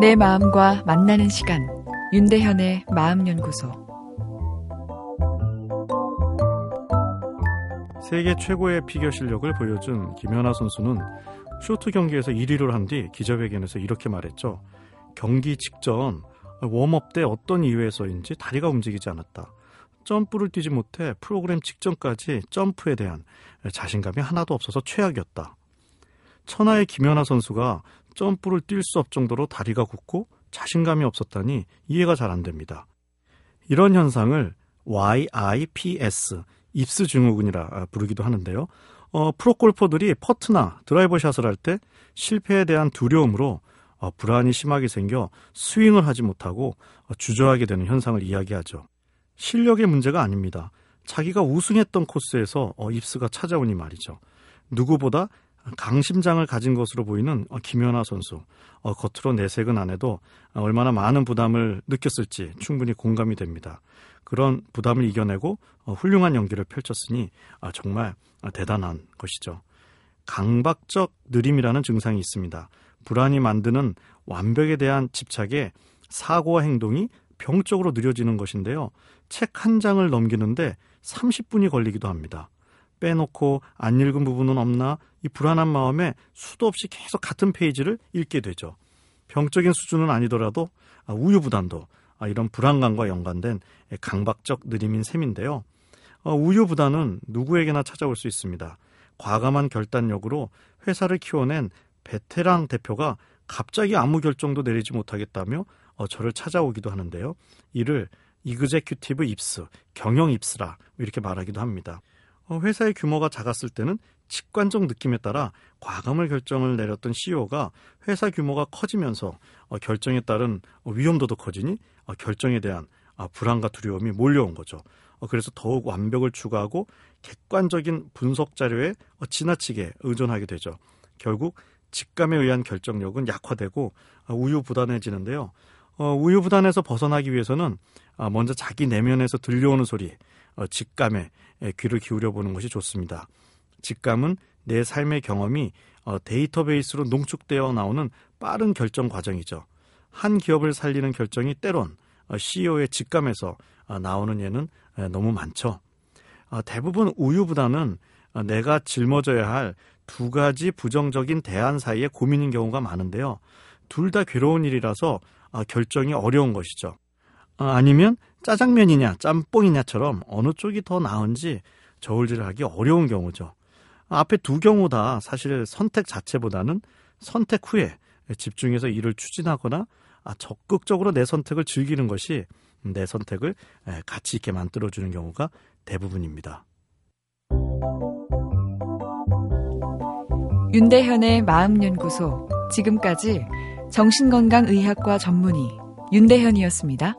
내 마음과 만나는 시간 윤대현의 마음연구소 세계 최고의 피겨 실력을 보여준 김연아 선수는 쇼트 경기에서 1위를 한 뒤 기자회견에서 이렇게 말했죠. 경기 직전 웜업 때 어떤 이유에서인지 다리가 움직이지 않았다. 점프를 뛰지 못해 프로그램 직전까지 점프에 대한 자신감이 하나도 없어서 최악이었다. 천하의 김연아 선수가 점프를 뛸 수 없을 정도로 다리가 굳고 자신감이 없었다니 이해가 잘 안 됩니다. 이런 현상을 YIPS, 입스 증후군이라 부르기도 하는데요. 어, 프로골퍼들이 퍼트나 드라이버 샷을 할 때 실패에 대한 두려움으로 어, 불안이 심하게 생겨 스윙을 하지 못하고 어, 주저하게 되는 현상을 이야기하죠. 실력의 문제가 아닙니다. 자기가 우승했던 코스에서 어, 입스가 찾아오니 말이죠. 누구보다 강심장을 가진 것으로 보이는 어, 김연아 선수. 어, 겉으로 내색은 안 해도 어, 얼마나 많은 부담을 느꼈을지 충분히 공감이 됩니다. 그런 부담을 이겨내고 어, 훌륭한 연기를 펼쳤으니 아, 정말 아, 대단한 것이죠. 강박적 느림이라는 증상이 있습니다. 불안이 만드는 완벽에 대한 집착에 사고와 행동이 병적으로 느려지는 것인데요. 책 한 장을 넘기는데 30분이 걸리기도 합니다. 빼놓고 안 읽은 부분은 없나 이 불안한 마음에 수도 없이 계속 같은 페이지를 읽게 되죠. 병적인 수준은 아니더라도 아, 우유부단도 아, 이런 불안감과 연관된 강박적 느림인 셈인데요. 어, 우유부단은 누구에게나 찾아올 수 있습니다. 과감한 결단력으로 회사를 키워낸 베테랑 대표가 갑자기 아무 결정도 내리지 못하겠다며 어, 저를 찾아오기도 하는데요. 이를 이그제큐티브 입스, 경영 입스라 이렇게 말하기도 합니다. 어, 회사의 규모가 작았을 때는 직관적 느낌에 따라 과감을 결정을 내렸던 CEO가 회사 규모가 커지면서 어, 결정에 따른 위험도도 커지니 어, 결정에 대한 아, 불안과 두려움이 몰려온 거죠. 그래서 더욱 완벽을 추구하고 객관적인 분석 자료에 지나치게 의존하게 되죠. 결국 직감에 의한 결정력은 약화되고 우유부단해지는데요. 우유부단에서 벗어나기 위해서는 아, 먼저 자기 내면에서 들려오는 소리, 직감에 귀를 기울여 보는 것이 좋습니다. 직감은 내 삶의 경험이 어, 데이터베이스로 농축되어 나오는 빠른 결정 과정이죠. 한 기업을 살리는 결정이 때론 어, CEO의 직감에서 어, 나오는 예는 너무 많죠. 대부분 우유보다는 내가 짊어져야 할 두 가지 부정적인 대안 사이에 고민인 경우가 많은데요. 둘 다 괴로운 일이라서 결정이 어려운 것이죠. 아니면 짜장면이냐 짬뽕이냐처럼 어느 쪽이 더 나은지 저울질하기 어려운 경우죠. 앞에 두 경우 다 사실 선택 자체보다는 선택 후에 집중해서 일을 추진하거나 아, 적극적으로 내 선택을 즐기는 것이 내 선택을 가치 있게 만들어주는 경우가 대부분입니다. 윤대현의 마음연구소 지금까지 정신건강의학과 전문의 윤대현이었습니다.